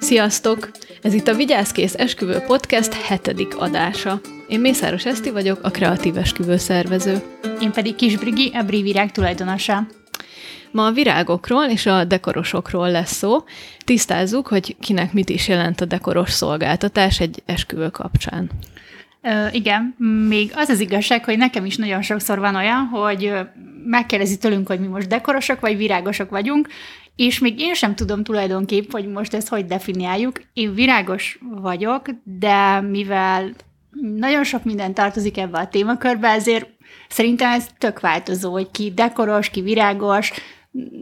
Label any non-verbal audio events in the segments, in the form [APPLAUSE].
Sziasztok! Ez itt a Vigyázkész Esküvő Podcast hetedik adása. Én Mészáros Eszti vagyok, a kreatív esküvő szervező. Én pedig Kis Brigi, a Bri Virág tulajdonosa. Ma a virágokról és a dekorosokról lesz szó. Tisztázzuk, hogy kinek mit is jelent a dekoros szolgáltatás egy esküvő kapcsán. Ö, igen, még az az igazság, hogy nekem is nagyon sokszor van olyan, hogy megkérdezi tőlünk, hogy mi most dekorosok vagy virágosok vagyunk, és még én sem tudom tulajdonképp, hogy most ezt hogy definiáljuk. Én virágos vagyok, de mivel nagyon sok minden tartozik ebbe a témakörbe, ezért szerintem ez tök változó, hogy ki dekoros, ki virágos,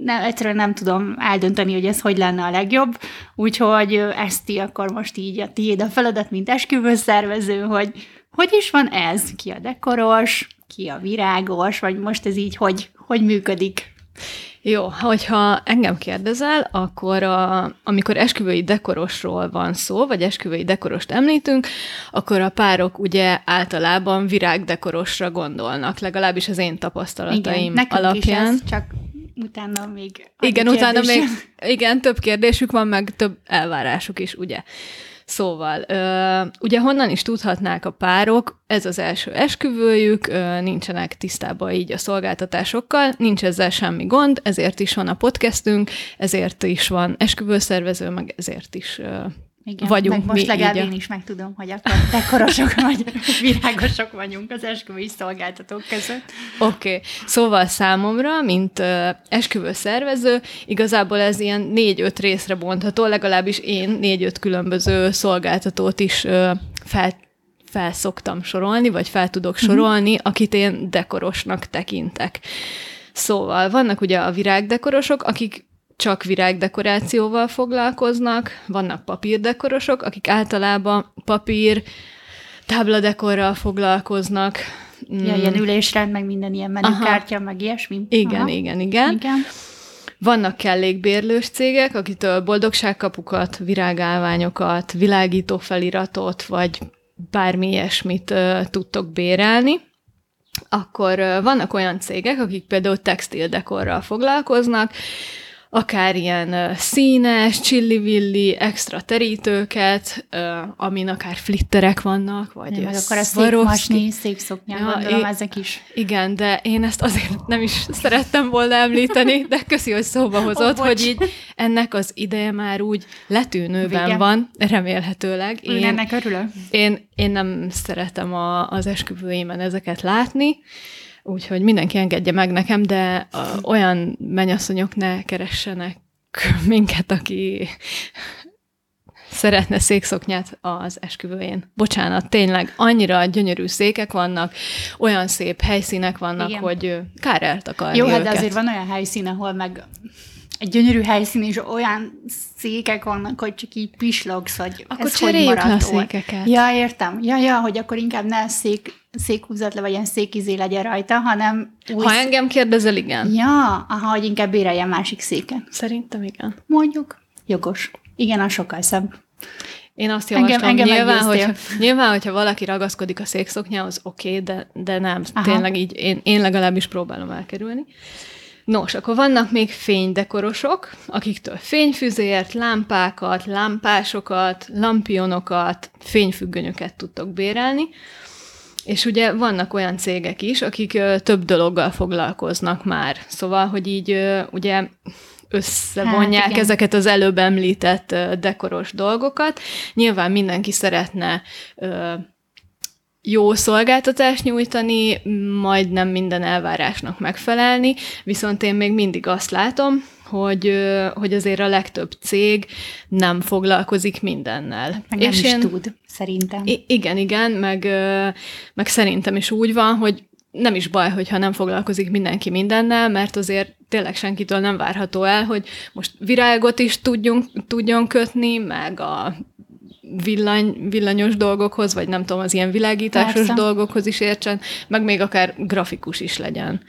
nem, egyszerűen nem tudom eldönteni, hogy ez hogy lenne a legjobb, úgyhogy ezt akkor most így a tiéd a feladat, mint esküvőszervező, hogy hogy is van ez? Ki a dekoros, ki a virágos, vagy most ez így hogy, hogy működik? Jó, hogyha engem kérdezel, akkor a, amikor esküvői dekorosról van szó, vagy esküvői dekorost említünk, akkor a párok ugye általában virágdekorosra gondolnak, legalábbis az én tapasztalataim Igen, alapján. Is ez, csak utána még... Igen, utána még, igen, több kérdésük van, meg több elvárásuk is, ugye. Szóval, ugye honnan is tudhatnák a párok, ez az első esküvőjük, nincsenek tisztában így a szolgáltatásokkal, nincs ezzel semmi gond, ezért is van a podcastünk, ezért is van esküvőszervező, meg ezért is igen, vagyunk meg most mi legalább így a... én is megtudom, hogy akkor dekorosok vagy [LAUGHS] virágosok vagyunk az esküvői szolgáltatók között. Oké, okay. szóval számomra, mint uh, esküvő szervező, igazából ez ilyen négy-öt részre bontható, legalábbis én négy-öt különböző szolgáltatót is uh, fel felszoktam sorolni, vagy fel tudok mhm. sorolni, mm-hmm. akit én dekorosnak tekintek. Szóval vannak ugye a virágdekorosok, akik csak virágdekorációval foglalkoznak, vannak papírdekorosok, akik általában papír, tábladekorral foglalkoznak. Ja, ilyen mm. ülésrend, meg minden ilyen menükártya, Aha. meg ilyesmi. Igen, Aha. igen, igen, igen. Vannak kellékbérlős cégek, akitől boldogságkapukat, virágálványokat, világító feliratot, vagy bármi ilyesmit uh, tudtok bérelni. Akkor uh, vannak olyan cégek, akik például textildekorral foglalkoznak, akár ilyen színes, csillivilli, extra terítőket, amin akár flitterek vannak, vagy nem, akkor a székmasni, székszoknyák, ja, gondolom, ezek is. Igen, de én ezt azért nem is szerettem volna említeni, de köszi, hogy szóba hozott, oh, hogy így ennek az ideje már úgy letűnőben Vége. van, remélhetőleg. Én, ennek örülök. Én, én nem szeretem a, az esküvőimen ezeket látni, Úgyhogy mindenki engedje meg nekem, de olyan mennyasszonyok ne keressenek minket, aki szeretne székszoknyát az esküvőjén. Bocsánat, tényleg, annyira gyönyörű székek vannak, olyan szép helyszínek vannak, Igen. hogy kár eltakarni Jó, hát de azért van olyan helyszín, ahol meg egy gyönyörű helyszín, és olyan székek vannak, hogy csak így pislogsz, hogy akkor ez hogy maradt a székeket. Ja, értem. Ja, ja, hogy akkor inkább ne szék, székhúzat le, vagy ilyen székizé legyen rajta, hanem úgy... Ha engem kérdezel, igen. Ja, aha, hogy inkább béreljen másik széken. Szerintem igen. Mondjuk. Jogos. Igen, az sokkal szebb. Én azt javaslom, engem, engem nyilván, hogyha, nyilván, hogyha valaki ragaszkodik a székszoknyához, oké, okay, de, de nem, Aha. tényleg így én, én legalábbis próbálom elkerülni. Nos, akkor vannak még fénydekorosok, akiktől fényfüzért, lámpákat, lámpásokat, lampionokat, fényfüggönyöket tudtok bérelni. És ugye vannak olyan cégek is, akik ö, több dologgal foglalkoznak már. Szóval, hogy így ö, ugye összevonják hát, ezeket az előbb említett ö, dekoros dolgokat. Nyilván mindenki szeretne ö, jó szolgáltatást nyújtani, majd nem minden elvárásnak megfelelni, viszont én még mindig azt látom, hogy, hogy azért a legtöbb cég nem foglalkozik mindennel. Meg és nem én, is tud, szerintem. Igen, igen, meg, meg szerintem is úgy van, hogy nem is baj, hogyha nem foglalkozik mindenki mindennel, mert azért tényleg senkitől nem várható el, hogy most virágot is tudjunk, tudjon kötni, meg a villany, villanyos dolgokhoz, vagy nem tudom, az ilyen világításos Persze. dolgokhoz is értsen, meg még akár grafikus is legyen.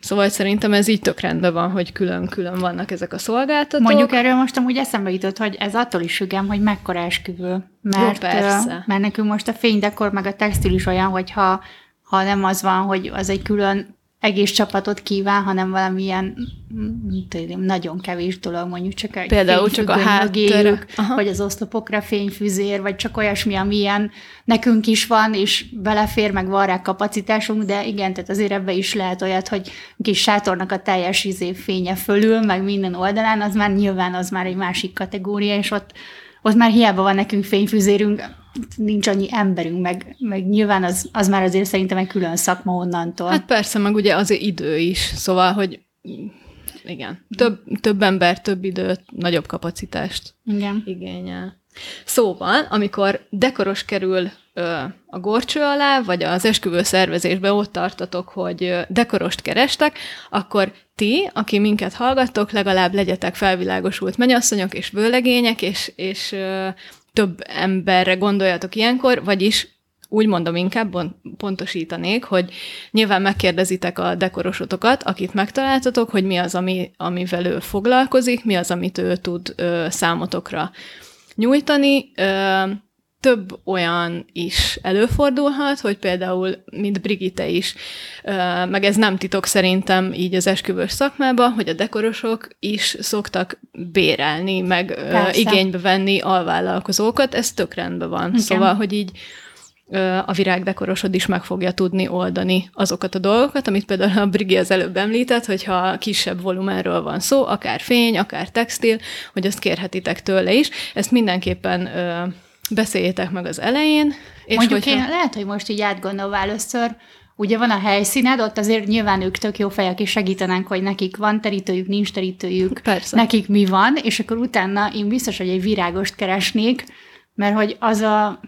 Szóval szerintem ez így tök rendben van, hogy külön-külön vannak ezek a szolgáltatók. Mondjuk erről most amúgy eszembe jutott, hogy ez attól is függem, hogy mekkora esküvő. Mert, Jó, persze. mert nekünk most a fénydekor meg a textil is olyan, hogy ha, ha nem az van, hogy az egy külön egész csapatot kíván, hanem valamilyen tudom, nagyon kevés dolog, mondjuk csak egy Például csak a háttér, vagy az oszlopokra fényfüzér, vagy csak olyasmi, amilyen nekünk is van, és belefér, meg van rá kapacitásunk, de igen, tehát azért ebbe is lehet olyat, hogy kis sátornak a teljes izé fénye fölül, meg minden oldalán, az már nyilván az már egy másik kategória, és ott, ott már hiába van nekünk fényfüzérünk, nincs annyi emberünk, meg, meg nyilván az, az már azért szerintem egy külön szakma onnantól. Hát persze, meg ugye azért idő is, szóval, hogy igen, több, több ember, több időt, nagyobb kapacitást igen. igényel. Szóval, amikor dekoros kerül ö, a gorcső alá, vagy az esküvő szervezésbe ott tartatok, hogy dekorost kerestek, akkor ti, aki minket hallgattok, legalább legyetek felvilágosult menyasszonyok és vőlegények, és, és ö, több emberre gondoljatok ilyenkor, vagyis úgy mondom inkább, pontosítanék, hogy nyilván megkérdezitek a dekorosotokat, akit megtaláltatok, hogy mi az, ami, amivel ő foglalkozik, mi az, amit ő tud ö, számotokra nyújtani. Ö, több olyan is előfordulhat, hogy például, mint Brigitte is, meg ez nem titok szerintem így az esküvős szakmában, hogy a dekorosok is szoktak bérelni, meg Persze. igénybe venni alvállalkozókat, ez tök rendben van. Igen. Szóval, hogy így a virágdekorosod is meg fogja tudni oldani azokat a dolgokat, amit például a Brigi az előbb említett, hogyha kisebb volumenről van szó, akár fény, akár textil, hogy azt kérhetitek tőle is. Ezt mindenképpen beszéljétek meg az elején. És Mondjuk hogyha... én lehet, hogy most így átgondolva először, ugye van a helyszíned, ott azért nyilván ők tök jó fejek, és segítenek, hogy nekik van terítőjük, nincs terítőjük, Persze. nekik mi van, és akkor utána én biztos, hogy egy virágost keresnék, mert hogy az a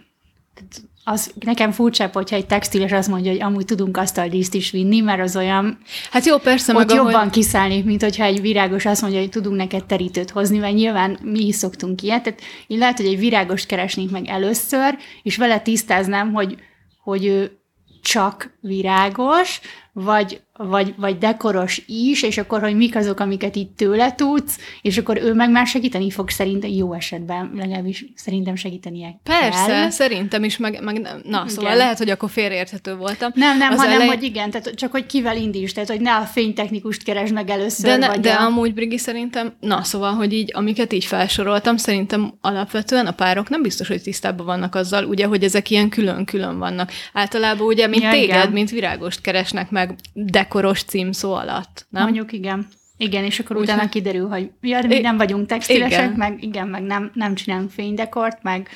az nekem furcsább, hogyha egy textiles azt mondja, hogy amúgy tudunk asztaldíszt is vinni, mert az olyan... Hát jó, persze. Ott meg jobban ahogy... kiszállnék, mint hogyha egy virágos azt mondja, hogy tudunk neked terítőt hozni, mert nyilván mi is szoktunk ilyet. Tehát én lehet, hogy egy virágost keresnék meg először, és vele tisztáznám, hogy, hogy ő csak virágos, vagy, vagy, vagy dekoros is, és akkor, hogy mik azok, amiket itt tőle tudsz, és akkor ő meg már segíteni fog szerintem jó esetben, legalábbis szerintem segítenie Persze, kell. szerintem is, meg, meg na, igen. szóval lehet, hogy akkor félreérthető voltam. Nem, nem, Az hanem, elej... hogy igen, tehát csak hogy kivel indíts, tehát hogy ne a fénytechnikust keresd meg először. De, ne, vagy de a... amúgy, Brigi, szerintem, na, szóval, hogy így, amiket így felsoroltam, szerintem alapvetően a párok nem biztos, hogy tisztában vannak azzal, ugye, hogy ezek ilyen külön-külön vannak. Általában ugye, mint ja, téged, igen. mint virágost keresnek meg meg dekoros címszó alatt, nem? Mondjuk igen. Igen, és akkor Úgy utána kiderül, hogy ja, mi nem vagyunk textilesek, igen. meg igen, meg nem, nem csinálunk fénydekort, meg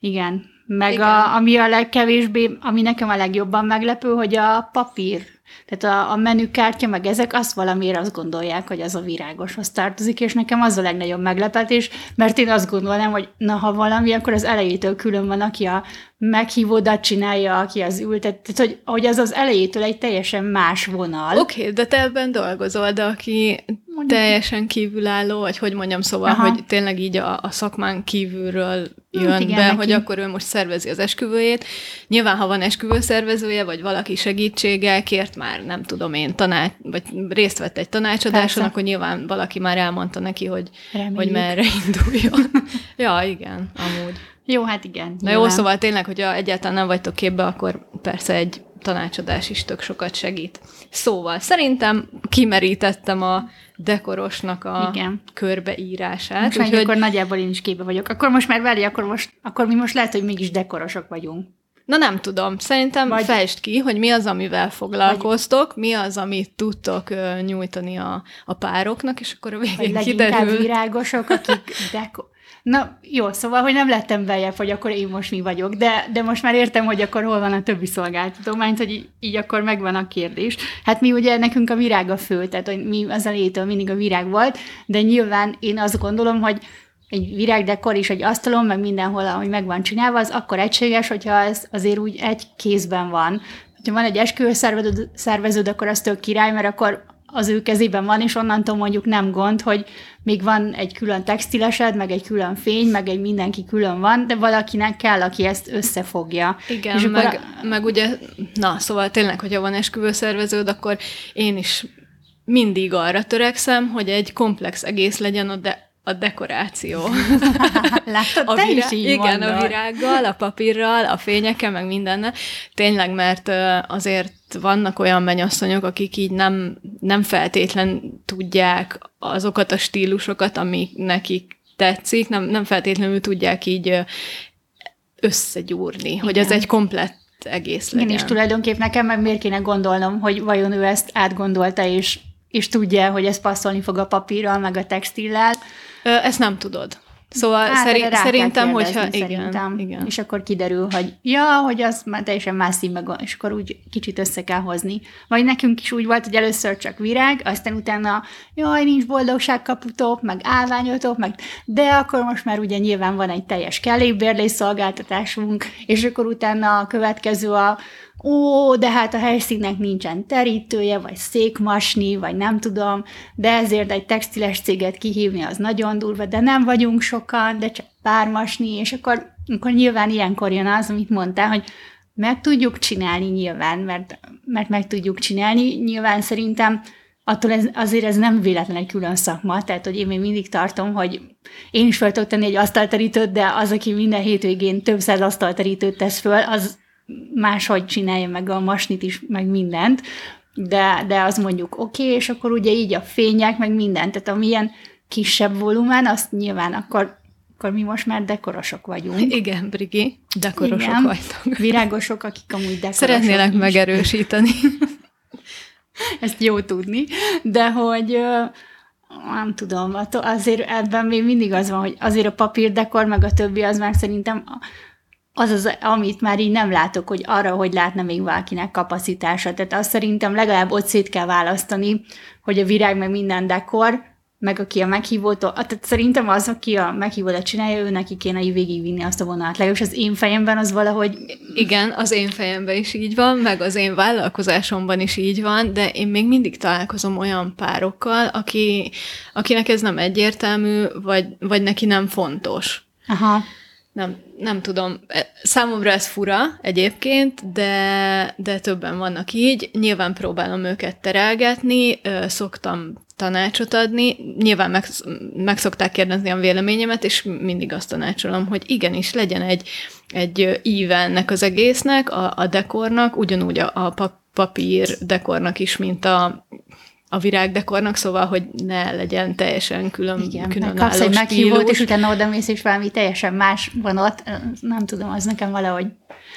igen. Meg igen. A, ami a legkevésbé, ami nekem a legjobban meglepő, hogy a papír tehát a, a menükártya, meg ezek azt valamiért azt gondolják, hogy az a virágoshoz tartozik, és nekem az a legnagyobb meglepetés, mert én azt gondolnám, hogy na, ha valami, akkor az elejétől külön van, aki a meghívódat csinálja, aki az ültet, tehát hogy, hogy az az elejétől egy teljesen más vonal. Oké, okay, de te ebben dolgozol, de aki Mondjuk. teljesen kívülálló, vagy hogy mondjam, szóval, Aha. hogy tényleg így a, a szakmán kívülről jön hát igen, be, neki. hogy akkor ő most szervezi az esküvőjét. Nyilván, ha van esküvőszervezője, vagy valaki segítséggel kért már, nem tudom én, tanács, vagy részt vett egy tanácsadáson, Persze. akkor nyilván valaki már elmondta neki, hogy, hogy merre induljon. [LAUGHS] ja, igen, amúgy. Jó, hát igen. Na jó, szóval tényleg, hogyha egyáltalán nem vagytok képbe, akkor persze egy tanácsadás is tök sokat segít. Szóval szerintem kimerítettem a dekorosnak a Igen. körbeírását. Most úgyhogy... akkor nagyjából én is képbe vagyok. Akkor most már veli, akkor, most, akkor mi most lehet, hogy mégis dekorosok vagyunk. Na nem tudom, szerintem Vagy... fejtsd ki, hogy mi az, amivel foglalkoztok, mi az, amit tudtok uh, nyújtani a, a pároknak, és akkor a végén Vagy kiderül. virágosok, akik deko- Na, jó, szóval, hogy nem lettem beljebb, hogy akkor én most mi vagyok, de, de most már értem, hogy akkor hol van a többi szolgáltató, mert hogy így, akkor megvan a kérdés. Hát mi ugye nekünk a virág a fő, tehát hogy mi az elejétől mindig a virág volt, de nyilván én azt gondolom, hogy egy virágdekor is egy asztalon, meg mindenhol, ahogy meg van csinálva, az akkor egységes, hogyha ez azért úgy egy kézben van. Ha van egy esküvő szerveződ, akkor az tök király, mert akkor az ő kezében van, és onnantól mondjuk nem gond, hogy még van egy külön textilesed, meg egy külön fény, meg egy mindenki külön van, de valakinek kell, aki ezt összefogja. Igen, és meg, a... meg ugye, na, szóval tényleg, hogyha van esküvőszerveződ, akkor én is mindig arra törekszem, hogy egy komplex egész legyen, de a dekoráció. [LAUGHS] Látod, a te virá... is így Igen, mondod. a virággal, a papírral, a fényekkel, meg mindennel. Tényleg, mert azért vannak olyan mennyasszonyok, akik így nem, nem feltétlen tudják azokat a stílusokat, ami nekik tetszik, nem, nem feltétlenül tudják így összegyúrni, Igen. hogy az egy komplett egész legyen. Igen, és tulajdonképp nekem meg miért kéne gondolnom, hogy vajon ő ezt átgondolta, és, és tudja, hogy ez passzolni fog a papírral, meg a textillel. Ezt nem tudod. Szóval hát, szerint, szerintem, hogyha igen, szerintem. igen. És akkor kiderül, hogy ja, hogy az már teljesen más színben van, és akkor úgy kicsit össze kell hozni. Vagy nekünk is úgy volt, hogy először csak virág, aztán utána jaj, nincs boldogságkaputok, meg állványotok, meg de akkor most már ugye nyilván van egy teljes kellékbérlés szolgáltatásunk, és akkor utána a következő a ó, de hát a helyszínnek nincsen terítője, vagy székmasni, vagy nem tudom, de ezért egy textiles céget kihívni az nagyon durva, de nem vagyunk sokan, de csak pármasni, és akkor, akkor nyilván ilyenkor jön az, amit mondtál, hogy meg tudjuk csinálni nyilván, mert, mert meg tudjuk csinálni. Nyilván szerintem attól ez, azért ez nem véletlen egy külön szakma, tehát hogy én még mindig tartom, hogy én is fel tudok tenni egy asztalterítőt, de az, aki minden hétvégén több száz asztalterítőt tesz föl, az máshogy csinálja meg a masnit is, meg mindent, de, de az mondjuk oké, okay, és akkor ugye így a fények, meg mindent, tehát amilyen kisebb volumen, azt nyilván akkor akkor mi most már dekorosok vagyunk. Igen, Brigi, dekorosok Igen, vagytok. Virágosok, akik amúgy dekorosok Szeretnélek is. megerősíteni. [LAUGHS] Ezt jó tudni, de hogy nem tudom, azért ebben még mindig az van, hogy azért a papírdekor, meg a többi az már szerintem az az, amit már így nem látok, hogy arra, hogy látna még valakinek kapacitása. Tehát azt szerintem legalább ott szét kell választani, hogy a virág meg minden dekor, meg aki a meghívótól, tehát szerintem az, aki a meghívót csinálja, ő neki kéne így végigvinni azt a vonalat. Legalábbis az én fejemben az valahogy... Igen, az én fejemben is így van, meg az én vállalkozásomban is így van, de én még mindig találkozom olyan párokkal, aki, akinek ez nem egyértelmű, vagy, vagy neki nem fontos. Aha nem, nem tudom, e, számomra ez fura egyébként, de, de többen vannak így. Nyilván próbálom őket terelgetni, szoktam tanácsot adni, nyilván meg, meg szokták kérdezni a véleményemet, és mindig azt tanácsolom, hogy igenis legyen egy, egy íve ennek az egésznek, a, a dekornak, ugyanúgy a, a papír dekornak is, mint a a virágdekornak, szóval, hogy ne legyen teljesen külön, Igen, különálló kapsz egy meghívót, és utána oda mész, és valami teljesen más van ott. Nem tudom, az nekem valahogy...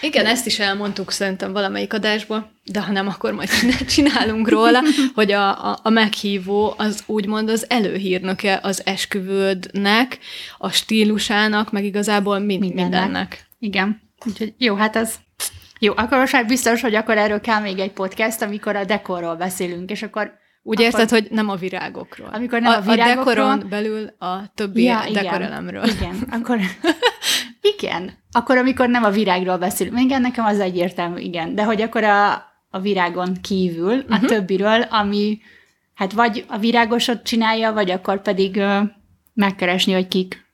Igen, ezt is elmondtuk szerintem valamelyik adásból, de ha nem, akkor majd [LAUGHS] csinálunk róla, [LAUGHS] hogy a, a, a meghívó az úgymond az előhírnöke az esküvődnek, a stílusának, meg igazából mind, mindennek. mindennek. Igen. Úgyhogy jó, hát az jó, akkor most már biztos, hogy akkor erről kell még egy podcast, amikor a dekorról beszélünk, és akkor úgy akkor, érted, hogy nem a virágokról. Amikor nem a, a virágokról. A dekoron belül a többi ja, dekorelemről. Igen, akkor, [LAUGHS] igen. Akkor, amikor nem a virágról beszélünk. Igen, nekem az egyértelmű, igen. De hogy akkor a, a virágon kívül, uh-huh. a mhm. többiről, ami hát vagy a virágosot csinálja, vagy akkor pedig uh, megkeresni, hogy kik,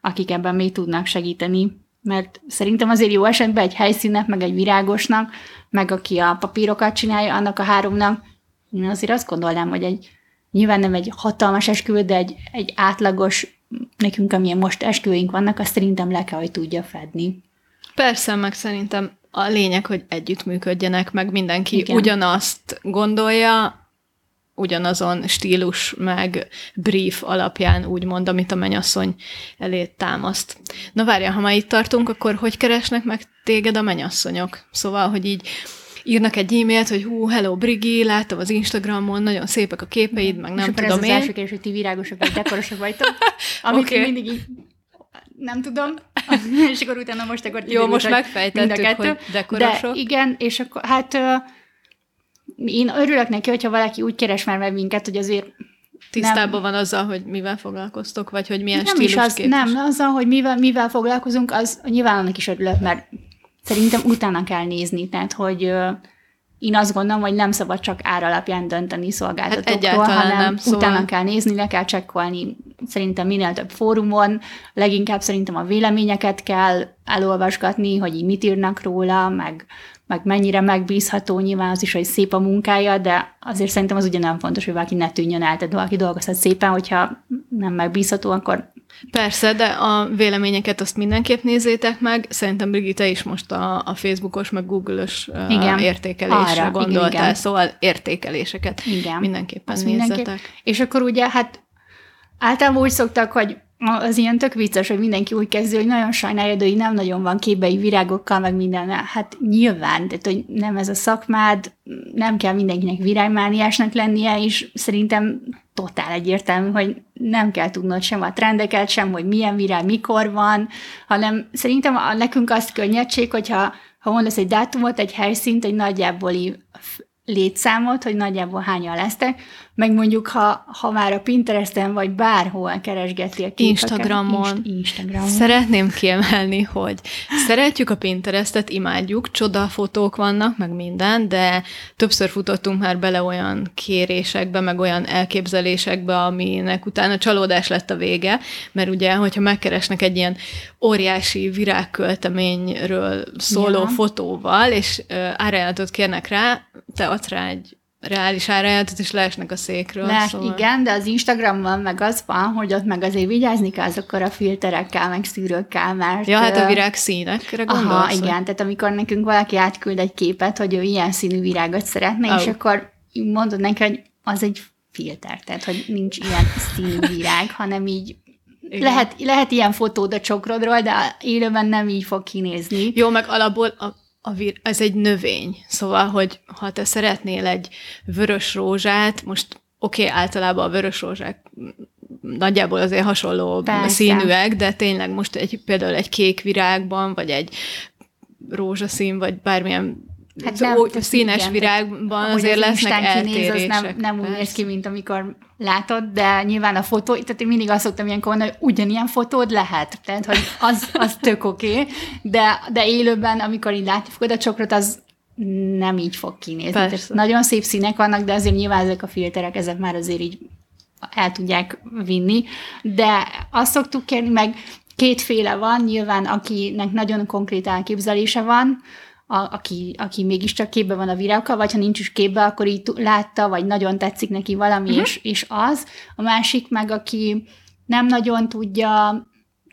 akik ebben még tudnak segíteni. Mert szerintem azért jó esetben egy helyszínnek, meg egy virágosnak, meg aki a papírokat csinálja, annak a háromnak én azért azt gondolnám, hogy egy nyilván nem egy hatalmas esküvő, de egy, egy átlagos, nekünk amilyen most esküvőink vannak, azt szerintem le kell, hogy tudja fedni. Persze, meg szerintem a lényeg, hogy együttműködjenek, meg mindenki Igen. ugyanazt gondolja, ugyanazon stílus, meg brief alapján úgymond, amit a menyasszony elé támaszt. Na várja, ha már itt tartunk, akkor hogy keresnek meg téged a menyasszonyok? Szóval, hogy így írnak egy e-mailt, hogy hú, hello Brigi, láttam az Instagramon, nagyon szépek a képeid, meg nem és tudom ez én. az első kérdés, hogy ti virágosok vagy dekorosok vagytok, [LAUGHS] amit okay. mindig így nem tudom, [LAUGHS] és akkor utána most akkor Jó, most megfejtettük, hogy dekorosok. De igen, és akkor hát én örülök neki, hogyha valaki úgy keres már meg minket, hogy azért Tisztában nem, van azzal, hogy mivel foglalkoztok, vagy hogy milyen nem stílus is az, képes. Nem, azzal, hogy mivel, mivel foglalkozunk, az nyilván annak is örülök, mert szerintem utána kell nézni, tehát hogy én azt gondolom, hogy nem szabad csak ár alapján dönteni szolgáltatókról, hát hanem nem, szóval... utána kell nézni, le kell csekkolni szerintem minél több fórumon, leginkább szerintem a véleményeket kell elolvasgatni, hogy így mit írnak róla, meg, meg mennyire megbízható, nyilván az is, hogy szép a munkája, de azért szerintem az ugye nem fontos, hogy valaki ne tűnjön el, tehát valaki dolgozhat szépen, hogyha nem megbízható, akkor Persze, de a véleményeket azt mindenképp nézzétek meg. Szerintem Brigitte is most a, a Facebookos, meg Google-ös igen, értékelésre arra, gondoltál, igen, igen. szóval értékeléseket igen, mindenképpen nézzetek. Mindenképp. És akkor ugye, hát általában úgy szoktak, hogy az ilyen tök vicces, hogy mindenki úgy kezdő, hogy nagyon sajnálja, de hogy nem nagyon van képei virágokkal, meg minden. Hát nyilván, tehát hogy nem ez a szakmád, nem kell mindenkinek virágmániásnak lennie, és szerintem totál egyértelmű, hogy nem kell tudnod sem a trendeket, sem, hogy milyen virág mikor van, hanem szerintem a, nekünk azt könnyedség, hogyha ha mondasz egy dátumot, egy helyszínt, egy nagyjából létszámot, hogy nagyjából hányan lesztek, meg mondjuk, ha, ha már a Pinteresten vagy bárhol keresgeti a képeket. Instagramon. Instagramon. Szeretném kiemelni, hogy szeretjük a Pinterestet, imádjuk, csoda fotók vannak, meg minden, de többször futottunk már bele olyan kérésekbe, meg olyan elképzelésekbe, aminek utána csalódás lett a vége, mert ugye, hogyha megkeresnek egy ilyen óriási virágkölteményről szóló ja. fotóval, és uh, kérnek rá, te adsz rá egy reális árajátot, és leesnek a székről. Lehet, szóval. igen, de az Instagramon meg az van, hogy ott meg azért vigyázni kell azokkal a filterekkel, meg szűrőkkel, mert... Ja, hát a virág színekre gondolsz? Aha, igen, tehát amikor nekünk valaki átküld egy képet, hogy ő ilyen színű virágot szeretne, oh. és akkor mondod neki, hogy az egy filter, tehát hogy nincs ilyen színű virág, hanem így lehet, lehet ilyen fotód a csokrodról, de élőben nem így fog kinézni. Jó, meg alapból a a vir- ez egy növény, szóval, hogy ha te szeretnél egy vörös rózsát, most oké, okay, általában a vörös rózsák nagyjából azért hasonló Persze. színűek, de tényleg most egy, például egy kék virágban, vagy egy rózsaszín, vagy bármilyen Hát nem, ó, színes igen, virágban azért az lesznek eltérések. Kinéz, az nem, nem úgy néz ki, mint amikor látod, de nyilván a fotó, tehát én mindig azt szoktam ilyenkor mondani, hogy ugyanilyen fotód lehet, tehát hogy az, az tök oké, okay, de, de élőben, amikor így látni fogod a csokrot, az nem így fog kinézni. Tehát nagyon szép színek vannak, de azért nyilván ezek a filterek, ezek már azért így el tudják vinni, de azt szoktuk kérni, meg kétféle van, nyilván akinek nagyon konkrét elképzelése van, a, aki, aki mégiscsak képbe van a virágokkal, vagy ha nincs is képbe, akkor így látta, vagy nagyon tetszik neki valami, uh-huh. és, és az. A másik meg, aki nem nagyon tudja,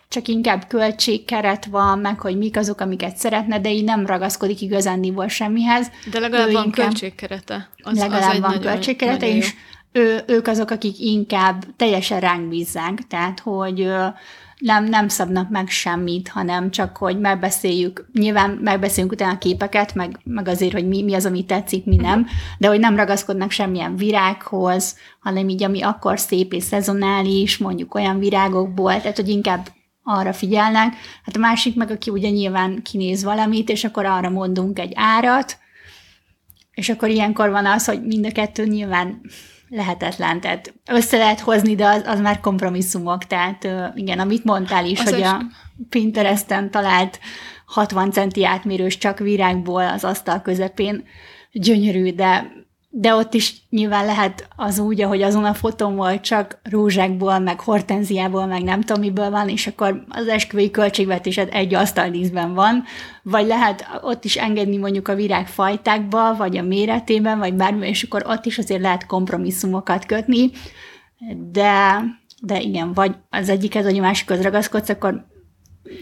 csak inkább költségkeret van, meg hogy mik azok, amiket szeretne, de így nem ragaszkodik igazándiból semmihez. De legalább ő van inkább, költségkerete. Az, legalább az van nagyon, költségkerete, nagyon és ő, ők azok, akik inkább teljesen ránk bízzák, tehát hogy nem, nem szabnak meg semmit, hanem csak, hogy megbeszéljük, nyilván megbeszéljünk utána a képeket, meg, meg azért, hogy mi, mi az, ami tetszik, mi nem, de hogy nem ragaszkodnak semmilyen virághoz, hanem így, ami akkor szép és szezonális, mondjuk olyan virágokból, tehát, hogy inkább arra figyelnek. Hát a másik meg, aki ugye nyilván kinéz valamit, és akkor arra mondunk egy árat, és akkor ilyenkor van az, hogy mind a kettő nyilván lehetetlen, tehát össze lehet hozni, de az, az már kompromisszumok, tehát igen, amit mondtál is, az hogy a Pinteresten talált 60 centi átmérős csak virágból az asztal közepén, gyönyörű, de de ott is nyilván lehet az úgy, ahogy azon a fotón volt, csak rózsákból, meg hortenziából, meg nem tudom miből van, és akkor az esküvői költségvetésed egy asztaldíszben van, vagy lehet ott is engedni mondjuk a virágfajtákba, vagy a méretében, vagy bármi, és akkor ott is azért lehet kompromisszumokat kötni, de, de igen, vagy az egyikhez, vagy a másikhoz ragaszkodsz, akkor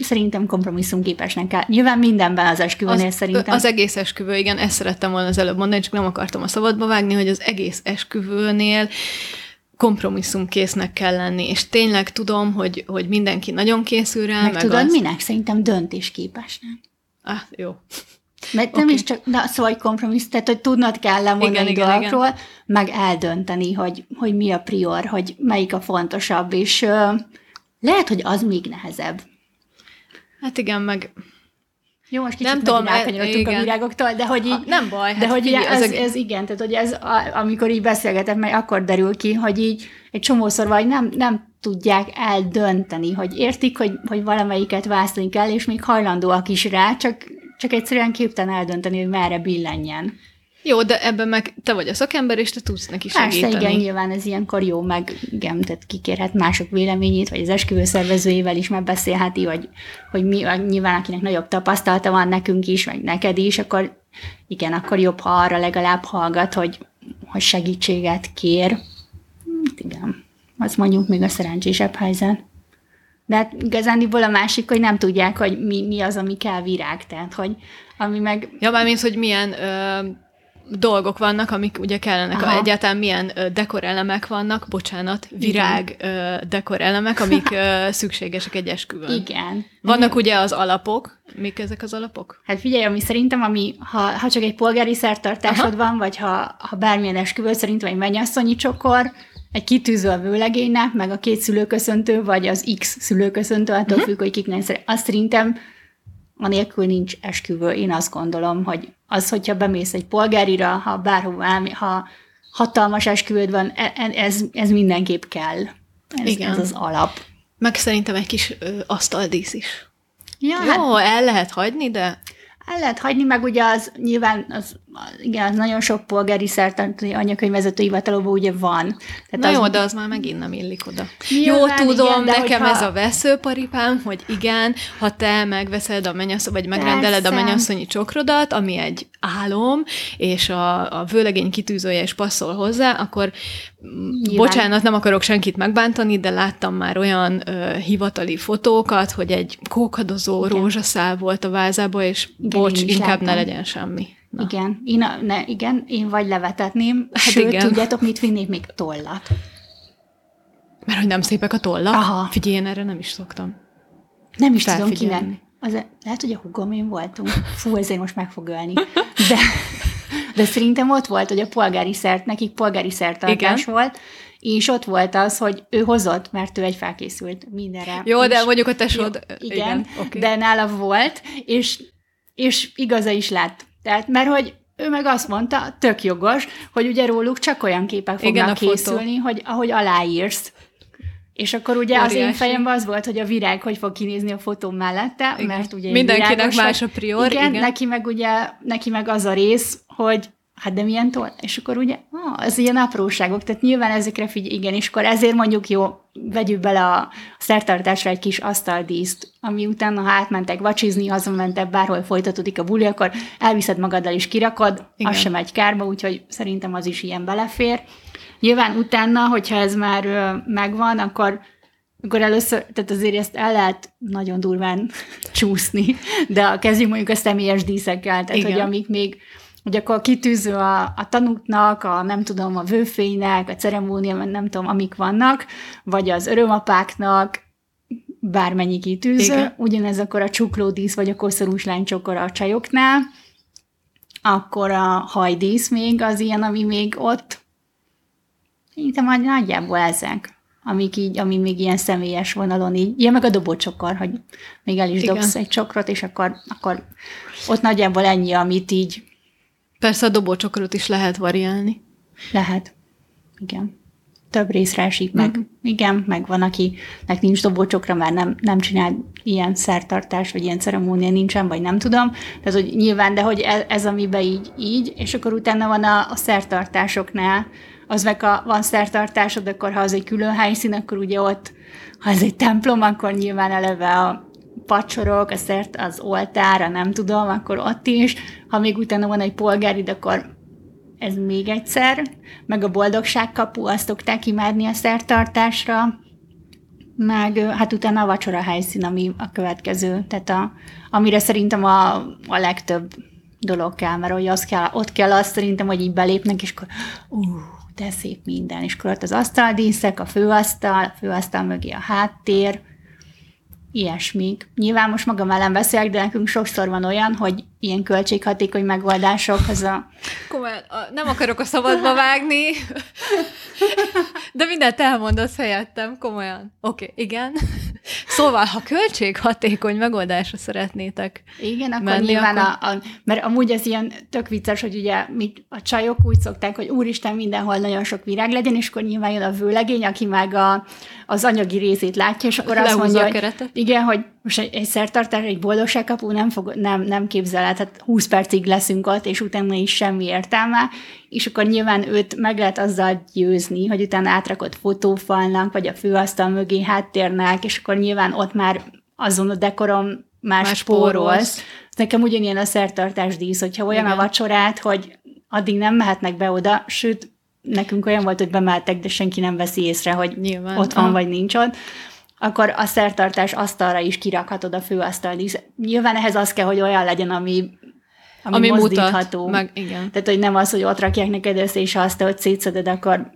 szerintem kompromisszumképesnek kell. Nyilván mindenben az esküvőnél az, szerintem. Az egész esküvő, igen, ezt szerettem volna az előbb mondani, csak nem akartam a szabadba vágni, hogy az egész esküvőnél kompromisszumkésznek kell lenni, és tényleg tudom, hogy, hogy mindenki nagyon készül rá. Meg, meg tudod, az... minek? Szerintem döntésképesnek. Ah, jó. Mert okay. nem is csak, na, szóval kompromissz, tehát hogy tudnod kell lemondani igen, dolgokról, igen. meg eldönteni, hogy, hogy mi a prior, hogy melyik a fontosabb, és uh, lehet, hogy az még nehezebb. Hát igen, meg jó, most kicsit nem tudom, rákanyarodtunk a virágoktól, de hogy így... A, nem baj. Hát de hogy figyelj, ez, ez, ez, igen, tehát hogy ez, amikor így beszélgetek, meg akkor derül ki, hogy így egy csomószor vagy nem, nem tudják eldönteni, hogy értik, hogy, hogy valamelyiket választani kell, és még hajlandóak is rá, csak, csak egyszerűen képtelen eldönteni, hogy merre billenjen. Jó, de ebben meg te vagy a szakember, és te tudsz neki segíteni. Persze, igen, nyilván ez ilyenkor jó, meg igen, tehát kikérhet mások véleményét, vagy az esküvő szervezőjével is megbeszélheti, vagy hogy mi, nyilván akinek nagyobb tapasztalata van nekünk is, vagy neked is, akkor igen, akkor jobb, ha arra legalább hallgat, hogy, hogy segítséget kér. Hát igen, az mondjuk még a szerencsésebb helyzet. De hát igazándiból a másik, hogy nem tudják, hogy mi, mi az, ami kell virág, tehát hogy ami meg... Ja, mármint, hogy milyen ö, dolgok vannak, amik ugye kellenek. Aha. Egyáltalán milyen dekorelemek vannak, bocsánat, virág dekorelemek, amik [LAUGHS] szükségesek egy esküvőn. Igen. Vannak ugye az alapok. Mik ezek az alapok? Hát figyelj, ami szerintem, ami, ha, ha csak egy polgári szertartásod van, vagy ha, ha bármilyen esküvő, szerintem egy mennyasszonyi csokor, egy kitűző a vőlegénynek, meg a két szülőköszöntő, vagy az X szülőköszöntő, attól uh-huh. függ, hogy kiknek szeret. Azt szerintem anélkül nincs esküvő. Én azt gondolom, hogy az, hogyha bemész egy polgárira, ha bárhova ha hatalmas esküvőd van, e, e, ez, ez mindenképp kell. Ez, Igen. ez az alap. Meg szerintem egy kis ö, asztaldísz is. Ja, Jó, hát, el lehet hagyni, de el lehet hagyni, meg ugye az nyilván az, igen, nagyon sok polgári szertartói anyakönyvvezető hivatalóban ugye van. Tehát Na az, jó, de az már megint nem illik oda. Nyilván, jó, tudom, igen, nekem hogyha... ez a veszőparipám, hogy igen, ha te megveszed a mennyasszony, vagy megrendeled Persze. a mennyasszonyi csokrodat, ami egy álom, és a, a vőlegény kitűzője is passzol hozzá, akkor Nyilván. bocsánat, nem akarok senkit megbántani, de láttam már olyan ö, hivatali fotókat, hogy egy kókadozó igen. rózsaszál volt a vázába, és igen, bocs, inkább láttam. ne legyen semmi. Na. Igen, én, a, ne, igen, én vagy levetetném, hát sőt, igen. tudjátok, mit vinnék még tollat. Mert hogy nem szépek a tollak? Aha. Figyelj, én erre nem is szoktam. Nem is tudom kinek. Az, lehet, hogy a hugom én voltunk. Fú, ezért most meg fog ölni. De, de szerintem ott volt, hogy a polgári szert, nekik polgári szertartás Igen. volt, és ott volt az, hogy ő hozott, mert ő egy felkészült mindenre. Jó, de mondjuk a tesód... Igen, igen okay. de nála volt, és, és igaza is lett. Tehát, mert hogy ő meg azt mondta, tök jogos, hogy ugye róluk csak olyan képek fognak Igen, készülni, fotó. hogy ahogy aláírsz. És akkor ugye Óriási. az én fejemben az volt, hogy a virág hogy fog kinézni a fotó mellette, igen. mert ugye Mindenkinek más a prior. Igen, igen, neki meg ugye, neki meg az a rész, hogy hát de milyen toll? És akkor ugye, ah, ez ilyen apróságok, tehát nyilván ezekre figyelj, igen, és akkor ezért mondjuk jó, vegyük bele a szertartásra egy kis asztaldíszt, ami utána, ha átmentek vacsizni, hazamentek, bárhol folytatódik a buli, akkor elviszed magaddal is kirakod, igen. az sem egy kárba, úgyhogy szerintem az is ilyen belefér. Nyilván utána, hogyha ez már megvan, akkor akkor először, tehát azért ezt el lehet nagyon durván [LAUGHS] csúszni, de kezdjük mondjuk a személyes díszekkel, tehát Igen. hogy amik még, hogy akkor kitűző a, a tanúknak, a nem tudom, a vőfénynek, a ceremónia, nem tudom, amik vannak, vagy az örömapáknak, bármennyi kitűző, Igen. ugyanez akkor a csuklódísz, vagy a koszorús lánycsokor a csajoknál, akkor a hajdísz még az ilyen, ami még ott Szerintem nagyjából ezek, amik így, ami még ilyen személyes vonalon így, ilyen meg a dobócsokor, hogy még el is Igen. dobsz egy csokrot, és akkor, akkor ott nagyjából ennyi, amit így... Persze a dobócsokrot is lehet variálni. Lehet. Igen. Több részre esik meg. Mm. Igen, meg van, akinek nincs dobócsokra, már nem, nem csinál ilyen szertartás, vagy ilyen ceremónia nincsen, vagy nem tudom. Tehát, hogy nyilván, de hogy ez, ez amiben így, így, és akkor utána van a, a szertartásoknál, az meg a, van szertartásod, akkor ha az egy külön helyszín, akkor ugye ott, ha ez egy templom, akkor nyilván eleve a pacsorok, a szert, az oltára, nem tudom, akkor ott is. Ha még utána van egy polgárid, akkor ez még egyszer. Meg a boldogságkapu, azt szokták imádni a szertartásra. Meg hát utána a vacsora helyszín, ami a következő. Tehát a, amire szerintem a, a legtöbb dolog kell, mert hogy az kell, ott kell azt szerintem, hogy így belépnek, és akkor uh, de szép minden. És akkor ott az asztaldíszek, a főasztal, a főasztal mögé a háttér, ilyesmik. Nyilván most magam ellen beszélek, de nekünk sokszor van olyan, hogy ilyen költséghatékony megoldások, az a... Komolyan, nem akarok a szabadba vágni, de mindent elmondasz helyettem, komolyan. Oké, okay, igen. Szóval, ha költséghatékony megoldásra szeretnétek Igen, akkor menni, nyilván, akkor... A, a, mert amúgy ez ilyen tök vicces, hogy ugye mi, a csajok úgy szokták, hogy úristen, mindenhol nagyon sok virág legyen, és akkor nyilván jön a vőlegény, aki meg a, az anyagi részét látja, és akkor Lehúzza azt mondja, hogy, igen, hogy most egy, egy szertartás, egy boldogságkapu nem, fog, nem, nem képzel el, tehát 20 percig leszünk ott, és utána is semmi értelme, és akkor nyilván őt meg lehet azzal győzni, hogy utána átrakott fotófalnak, vagy a főasztal mögé háttérnek, és akkor nyilván ott már azon a dekorom más, más spórolsz. Nekem ugyanilyen a szertartás dísz, hogyha olyan Igen. a vacsorát, hogy addig nem mehetnek be oda, sőt, nekünk olyan volt, hogy bemeltek, de senki nem veszi észre, hogy Nyilván. ott van, ah. vagy nincs ott, akkor a szertartás asztalra is kirakhatod a főasztal Nyilván ehhez az kell, hogy olyan legyen, ami ami, ami mozdítható. Mutat, meg, igen. Tehát, hogy nem az, hogy ott rakják neked össze, és azt, hogy szétszeded, akkor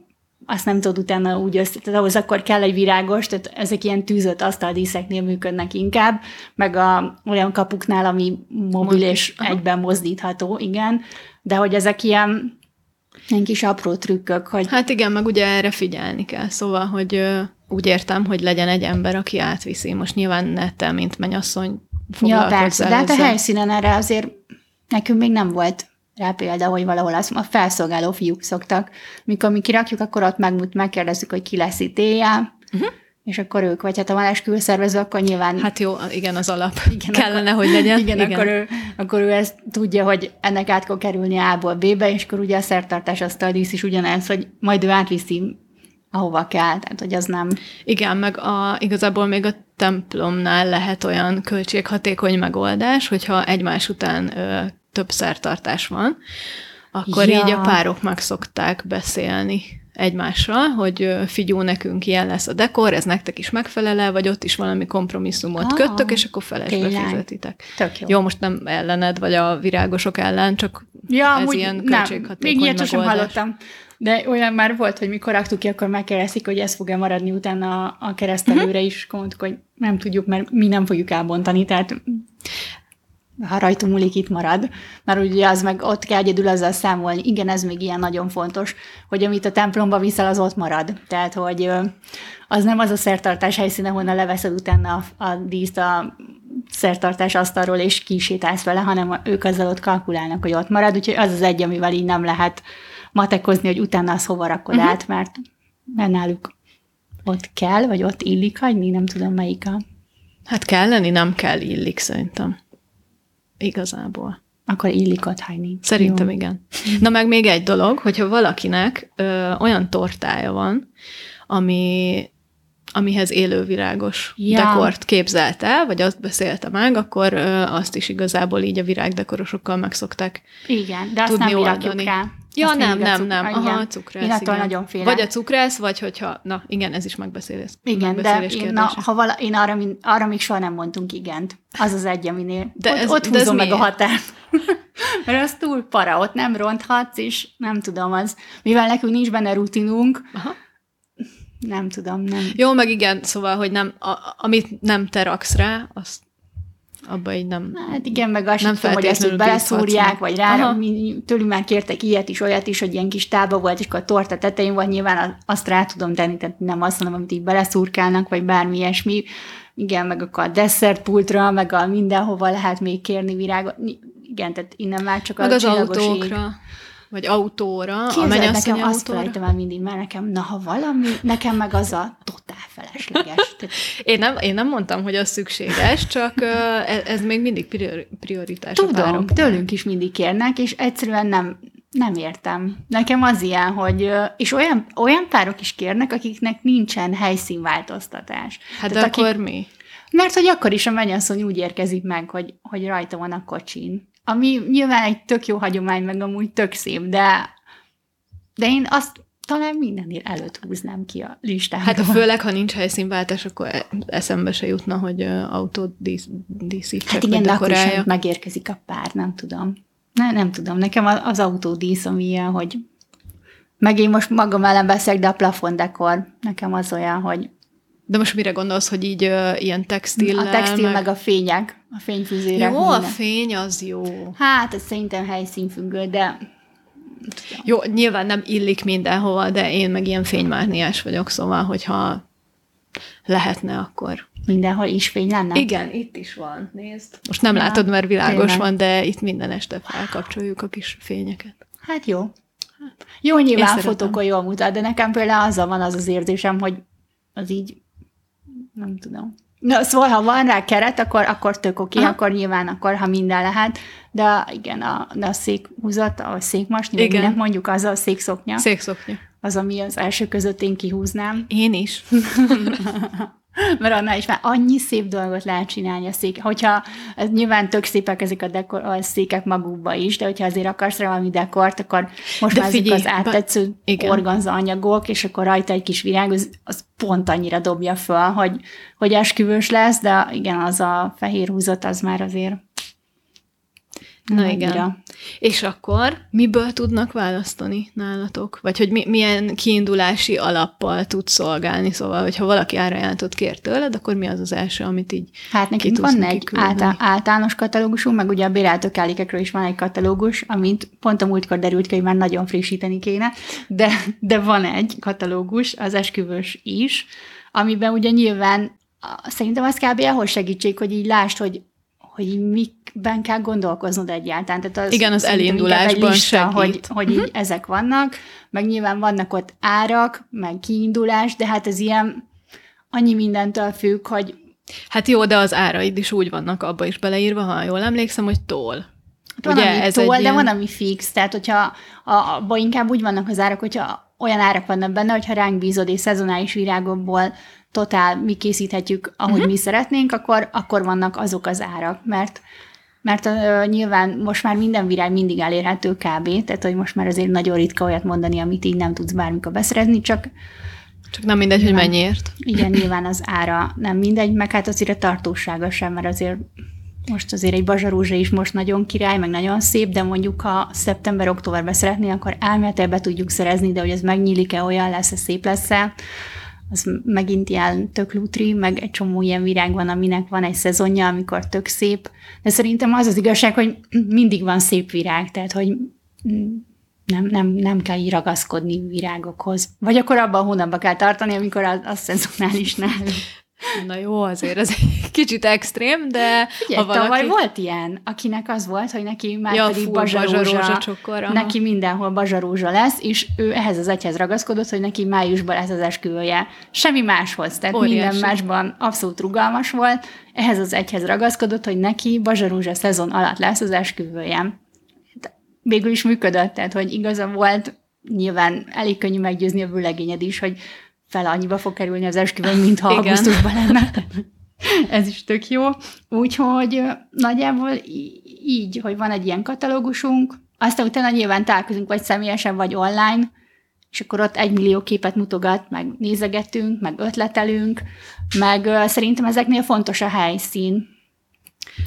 azt nem tudod utána úgy össze, tehát ahhoz akkor kell egy virágos, tehát ezek ilyen tűzött asztaldíszeknél működnek inkább, meg a, olyan kapuknál, ami mobil és Aha. egyben mozdítható, igen, de hogy ezek ilyen, ilyen kis apró trükkök, hogy... Hát igen, meg ugye erre figyelni kell, szóval, hogy úgy értem, hogy legyen egy ember, aki átviszi. Most nyilván nettel, mint mennyasszony Ja, persze, de hát a helyszínen erre azért nekünk még nem volt rá példa, hogy valahol az, a felszolgáló fiúk szoktak. Mikor mi kirakjuk, akkor ott megmut, megkérdezzük, hogy ki lesz itt éjjel, uh-huh. és akkor ők, vagy hát a van esküvőszervező, akkor nyilván... Hát jó, igen, az alap [LAUGHS] igen, kellene, akkor, hogy legyen. Igen, igen. Akkor, ő, akkor ő ezt tudja, hogy ennek át kell kerülni A-ból B-be, és akkor ugye a szertartás a dísz is ugyanez, hogy majd ő átviszi ahova kell, tehát hogy az nem... Igen, meg a, igazából még a templomnál lehet olyan költséghatékony megoldás, hogyha egymás után ö, több szertartás van, akkor ja. így a párok meg szokták beszélni egymással, hogy figyú, nekünk ilyen lesz a dekor, ez nektek is megfelele, vagy ott is valami kompromisszumot ah, köttök, és akkor felesbe fizetitek. Tök jó. jó, most nem ellened, vagy a virágosok ellen, csak ja, ez ilyen költséghatékony Még ilyet sem hallottam. De olyan már volt, hogy mikor raktuk ki, akkor megkérdezik, hogy ez fog-e maradni utána a, a keresztelőre uh-huh. is, mondtuk, hogy nem tudjuk, mert mi nem fogjuk elbontani, tehát ha rajtunk múlik, itt marad, mert ugye az meg ott kell egyedül ezzel számolni. Igen, ez még ilyen nagyon fontos, hogy amit a templomba viszel, az ott marad. Tehát, hogy az nem az a szertartás helyszíne, honnan leveszed utána a, a díszt a szertartás asztalról, és kisétálsz vele, hanem ők azzal ott kalkulálnak, hogy ott marad, úgyhogy az az egy, amivel így nem lehet matekozni, hogy utána az hova rakod uh-huh. át, mert, mert náluk ott kell, vagy ott illik hagyni, nem tudom melyik a... Hát kelleni nem kell illik szerintem. Igazából. Akkor illik ott hagyni. Szerintem Jó. igen. Na meg még egy dolog, hogyha valakinek ö, olyan tortája van, ami amihez élővirágos ja. dekort képzelt el, vagy azt beszélte meg, akkor ö, azt is igazából így a virágdekorosokkal meg szokták Igen, de azt tudni nem oldani. rá. Ja, azt nem, nem, nem. Aha, a cukrász, Én attól igen. nagyon félek. Vagy a cukrász, vagy hogyha, na igen, ez is megbeszélés. Igen, de én, na, ha vala, én arra, arra még soha nem mondtunk igent. Az az egy, aminél de ott, ez, ott de húzom meg miért? a határt. [LAUGHS] Mert az túl para, ott nem ronthatsz, és nem tudom, az, mivel nekünk nincs benne rutinunk, Aha. nem tudom, nem. Jó, meg igen, szóval, hogy nem, a, amit nem te raksz rá, azt abba így nem Hát igen, meg azt nem tudom, hogy ezt így beleszúrják, vagy rá, mi, tőlünk már kértek ilyet is, olyat is, hogy ilyen kis tába volt, és akkor a torta tetején volt, nyilván azt rá tudom tenni, tehát nem azt mondom, amit így beleszúrkálnak, vagy bármi ilyesmi. Igen, meg akkor a desszertpultra, meg a mindenhova lehet még kérni virágot. Igen, tehát innen már csak meg a az autókra vagy autóra, Képzeld, a mennyasszony nekem azt felejtem el mindig, mert nekem, na ha valami, nekem meg az a totál felesleges. én, nem, én nem mondtam, hogy az szükséges, csak ez, ez még mindig prioritás. Tudom, tőlünk is mindig kérnek, és egyszerűen nem, nem értem. Nekem az ilyen, hogy, és olyan, olyan párok is kérnek, akiknek nincsen helyszínváltoztatás. Hát Tehát de akkor mi? Mert hogy akkor is a mennyasszony úgy érkezik meg, hogy, hogy rajta van a kocsin ami nyilván egy tök jó hagyomány, meg amúgy tök szép, de, de én azt talán mindennél előtt húznám ki a listából. Hát főleg, ha nincs helyszínváltás, akkor eszembe se jutna, hogy autót dísz, díszítsek, Hát igen, de akkor is megérkezik a pár, nem tudom. Ne, nem tudom, nekem az autó dísz, ami ilyen, hogy meg én most magam ellen beszélek, de a plafondekor nekem az olyan, hogy de most mire gondolsz, hogy így uh, ilyen textil? A textil meg... meg a fények, a fényfűzérek. Jó, minden. a fény az jó. Hát, ez szerintem helyszínfüggő, de... Jó, nyilván nem illik mindenhova, de én meg ilyen fénymárniás vagyok, szóval, hogyha lehetne, akkor... Mindenhol is fény lenne? Igen, itt is van, nézd. Most nem ja, látod, mert világos tényleg. van, de itt minden este felkapcsoljuk a kis fényeket. Hát jó. Hát, jó, nyilván fotókon jól mutat, de nekem például azzal van az az érzésem, hogy az így nem tudom. Na, szóval, ha van rá keret, akkor, akkor tök oké, okay, akkor nyilván, akkor, ha minden lehet, de igen, a, de a székhúzat, a székmas, minek mondjuk, az a székszoknya. Székszoknya. Az, ami az első között én kihúznám. Én is. [LAUGHS] mert annál is már annyi szép dolgot lehet csinálni a szék. Hogyha, ez nyilván tök szépek ezek a, dekor, a székek magukba is, de hogyha azért akarsz rá valami dekort, akkor most de már figyelj, ezek az áttetsző organza anyagok, és akkor rajta egy kis virág, az, az pont annyira dobja föl, hogy, hogy esküvős lesz, de igen, az a fehér húzat az már azért Na Annyira. igen. És akkor miből tudnak választani nálatok? Vagy hogy mi, milyen kiindulási alappal tud szolgálni? Szóval, hogyha valaki árajánlatot kér tőled, akkor mi az az első, amit így Hát nekünk van egy által, általános katalógusunk, meg ugye a béráltó is van egy katalógus, amit pont a múltkor derült ki, hogy már nagyon frissíteni kéne, de, de van egy katalógus, az esküvős is, amiben ugye nyilván szerintem az kb. ahhoz segítség, hogy így lásd, hogy hogy mikben kell gondolkoznod egyáltalán. Tehát az Igen, az elindulásban lista, segít. hogy, hogy uh-huh. így ezek vannak, meg nyilván vannak ott árak, meg kiindulás, de hát ez ilyen annyi mindentől függ, hogy... Hát jó, de az áraid is úgy vannak abba is beleírva, ha jól emlékszem, hogy tól. Hát van, Ugye, ami ez tól, de ilyen... van, ami fix. Tehát, hogyha abban inkább úgy vannak az árak, hogyha olyan árak vannak benne, hogyha ránk bízod és szezonális virágokból totál mi készíthetjük, ahogy uh-huh. mi szeretnénk, akkor, akkor vannak azok az árak, mert mert uh, nyilván most már minden virág mindig elérhető kb. Tehát, hogy most már azért nagyon ritka olyat mondani, amit így nem tudsz bármikor beszerezni, csak csak nem mindegy, nyilván, hogy mennyiért. Igen, [LAUGHS] nyilván az ára nem mindegy, meg hát azért a tartósága sem, mert azért most azért egy bazsarúzsa is most nagyon király, meg nagyon szép, de mondjuk ha szeptember-októberben szeretné, akkor elméletileg be tudjuk szerezni, de hogy ez megnyílik-e, olyan lesz-e, szép lesz-e, az megint ilyen tök lutri, meg egy csomó ilyen virág van, aminek van egy szezonja, amikor tök szép. De szerintem az az igazság, hogy mindig van szép virág, tehát hogy nem, nem, nem kell így ragaszkodni virágokhoz. Vagy akkor abban a hónapban kell tartani, amikor az, az szezonális nálunk. Na jó, azért ez egy [LAUGHS] kicsit extrém, de Figyelj, ha valaki... tavaly volt ilyen, akinek az volt, hogy neki már ja, pedig bazsarózsa, neki mindenhol bazsarózsa lesz, és ő ehhez az egyhez ragaszkodott, hogy neki májusban lesz az esküvője. Semmi máshoz, tehát Óriási. minden másban abszolút rugalmas volt, ehhez az egyhez ragaszkodott, hogy neki bazsarózsa szezon alatt lesz az esküvője. Végül is működött, tehát hogy igaza volt, nyilván elég könnyű meggyőzni a vőlegényed is, hogy fel annyiba fog kerülni az esküvőn, mintha Igen. augusztusban lenne. Ez is tök jó. Úgyhogy nagyjából így, hogy van egy ilyen katalógusunk, aztán utána nyilván találkozunk vagy személyesen, vagy online, és akkor ott egy millió képet mutogat, meg nézegetünk, meg ötletelünk, meg szerintem ezeknél fontos a helyszín,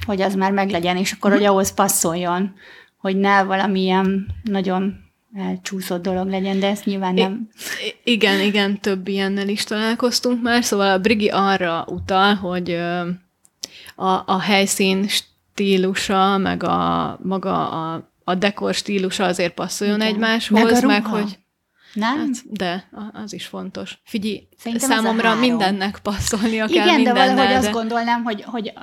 hogy az már meglegyen, és akkor, hogy ahhoz passzoljon, hogy ne valamilyen nagyon elcsúszott dolog legyen, de ezt nyilván nem. I- igen, igen, több ilyennel is találkoztunk már, szóval a Brigi arra utal, hogy a, a helyszín stílusa, meg a maga a, a dekor stílusa azért passzoljon igen. egymáshoz, meg, meg hogy nem? Hát, de, az is fontos. Figyelj, Szerintem számomra mindennek passzolnia kell Igen, de valahogy de... azt gondolnám, hogy, hogy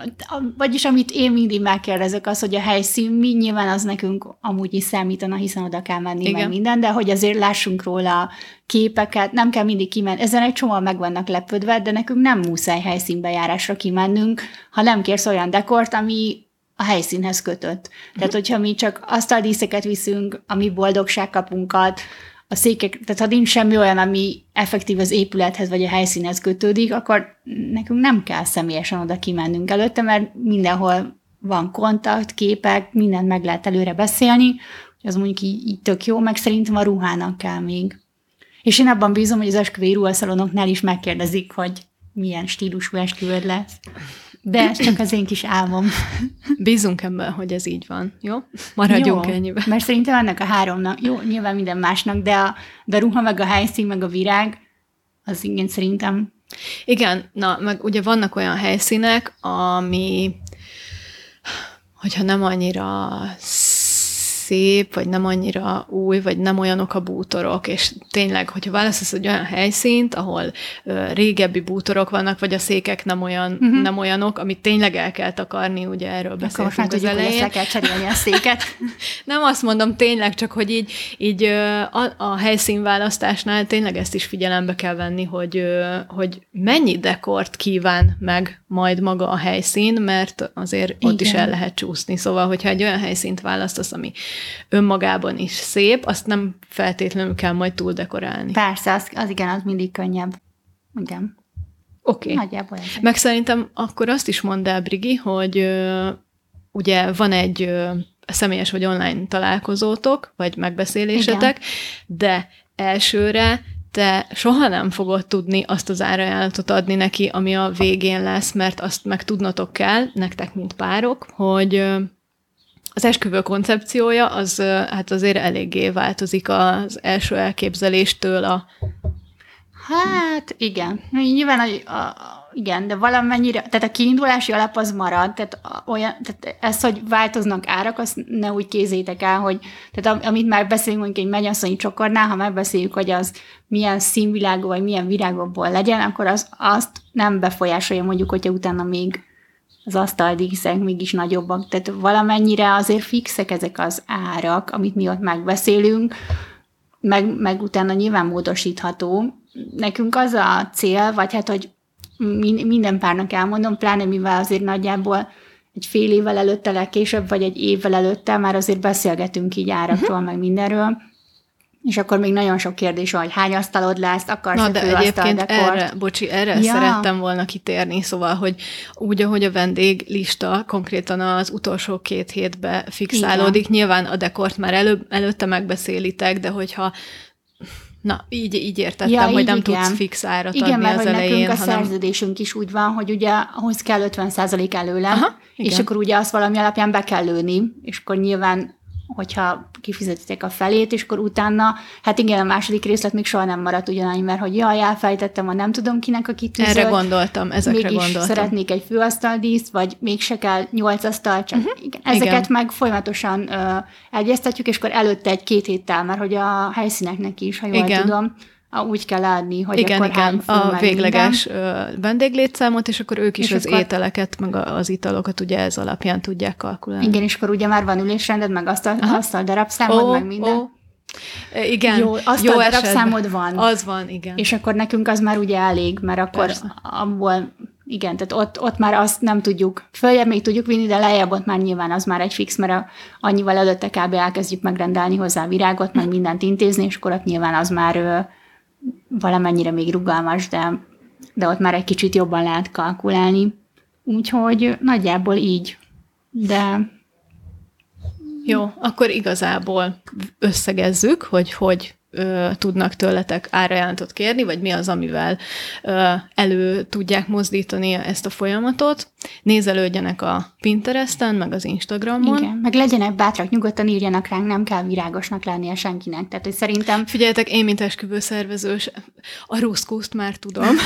vagyis amit én mindig megkérdezek, az, hogy a helyszín mi, nyilván az nekünk amúgy is számítana, hiszen oda kell menni, Igen. meg minden, de hogy azért lássunk róla képeket, nem kell mindig kimenni. Ezen egy csomó meg vannak lepődve, de nekünk nem muszáj helyszínbejárásra kimennünk, ha nem kérsz olyan dekort, ami a helyszínhez kötött. Tehát, hogyha mi csak azt a díszeket viszünk, ami boldogságkapunkat, a székek, tehát ha nincs semmi olyan, ami effektív az épülethez vagy a helyszínhez kötődik, akkor nekünk nem kell személyesen oda kimennünk előtte, mert mindenhol van kontakt, képek, mindent meg lehet előre beszélni, az mondjuk így, így tök jó, meg szerintem a ruhának kell még. És én abban bízom, hogy az esküvői ruhaszalonoknál is megkérdezik, hogy milyen stílusú esküvőd lesz. De ez csak az én kis álmom. [LAUGHS] Bízunk ebben, hogy ez így van, jó? Maradjunk jó, ennyiben. Mert szerintem annak a háromnak, jó, nyilván minden másnak, de a, de a ruha, meg a helyszín, meg a virág, az igen szerintem. Igen, na, meg ugye vannak olyan helyszínek, ami, hogyha nem annyira szép, vagy nem annyira új, vagy nem olyanok a bútorok, és tényleg, hogyha választasz egy olyan helyszínt, ahol ö, régebbi bútorok vannak, vagy a székek nem, olyan, uh-huh. nem olyanok, amit tényleg el kell takarni, ugye erről beszéltünk Akkor most az tudjuk, elején. Hogy kell cserélni a széket. [LAUGHS] nem azt mondom tényleg, csak hogy így, így a, a helyszínválasztásnál tényleg ezt is figyelembe kell venni, hogy, hogy mennyi dekort kíván meg majd maga a helyszín, mert azért Igen. ott is el lehet csúszni. Szóval, hogyha egy olyan helyszínt választasz, ami önmagában is szép, azt nem feltétlenül kell majd túl dekorálni. Persze, az, az igen, az mindig könnyebb. Igen. Oké. Okay. Nagyjából ez. Meg szerintem akkor azt is mondd el, Brigi, hogy ö, ugye van egy ö, személyes vagy online találkozótok, vagy megbeszélésetek, Igen. de elsőre te soha nem fogod tudni azt az árajánlatot adni neki, ami a végén lesz, mert azt meg tudnotok kell, nektek, mint párok, hogy az esküvő koncepciója az hát azért eléggé változik az első elképzeléstől a... Hát igen. Nyilván a, a, igen, de valamennyire, tehát a kiindulási alap az marad, tehát, olyan, tehát ez, hogy változnak árak, azt ne úgy kézétek el, hogy tehát amit már beszélünk mondjuk egy mennyasszonyi csokornál, ha megbeszéljük, hogy az milyen színvilágú, vagy milyen virágokból legyen, akkor az, azt nem befolyásolja mondjuk, hogyha utána még az asztaldíszek mégis nagyobbak, tehát valamennyire azért fixek ezek az árak, amit mi ott megbeszélünk, meg, meg utána nyilván módosítható. Nekünk az a cél, vagy hát, hogy minden párnak elmondom, pláne mivel azért nagyjából egy fél évvel előtte legkésőbb, vagy egy évvel előtte már azért beszélgetünk így árakról, uh-huh. meg mindenről, és akkor még nagyon sok kérdés van, hogy hány asztalod lesz, akarsz Na, de egyébként erre, bocsi, erre ja. szerettem volna kitérni, szóval, hogy úgy, ahogy a vendéglista konkrétan az utolsó két hétbe fixálódik, Igen. nyilván a dekort már elő, előtte megbeszélitek, de hogyha Na, így, így értettem, ja, hogy így nem igen. tudsz fix árat igen, adni mert az hogy elején. nekünk a hanem... szerződésünk is úgy van, hogy ugye ahhoz kell 50 előle, Aha, és akkor ugye azt valami alapján be kell lőni, és akkor nyilván hogyha kifizetitek a felét, és akkor utána, hát igen, a második részlet még soha nem maradt ugyanannyi, mert hogy jaj, elfejtettem, a nem tudom kinek a kitűzött. Erre gondoltam, ezekre mégis gondoltam. szeretnék egy főasztaldíszt, vagy mégse kell nyolc asztal, csak uh-huh. igen, ezeket igen. meg folyamatosan ö, egyeztetjük, és akkor előtte egy-két héttel, mert hogy a helyszíneknek is, ha jól igen. tudom, úgy kell adni, hogy igen, akkor igen, a végleges minden. vendéglétszámot, és akkor ők is és az akkor... ételeket, meg az italokat ugye ez alapján tudják kalkulálni. Igen, és akkor ugye már van ülésrended, meg azt a, azt a darabszámod, oh, meg minden. Oh. Igen, jó, azt jó a darabszámod van. Az van, igen. És akkor nekünk az már ugye elég, mert akkor Persze. abból, igen, tehát ott, ott már azt nem tudjuk, följebb még tudjuk vinni, de lejjebb ott már nyilván az már egy fix, mert a, annyival előtte kb. elkezdjük megrendelni hozzá virágot, meg mindent intézni, és akkor ott nyilván az már valamennyire még rugalmas, de, de ott már egy kicsit jobban lehet kalkulálni. Úgyhogy nagyjából így. De jó, akkor igazából összegezzük, hogy hogy ö, tudnak tőletek árajánlatot kérni, vagy mi az, amivel ö, elő tudják mozdítani ezt a folyamatot. Nézelődjenek a Pinteresten, meg az Instagramon. Igen, meg legyenek bátrak, nyugodtan írjanak ránk, nem kell virágosnak lennie senkinek. Tehát, hogy szerintem... Figyeljetek, én, mint esküvőszervezős, a ruszkuszt már tudom.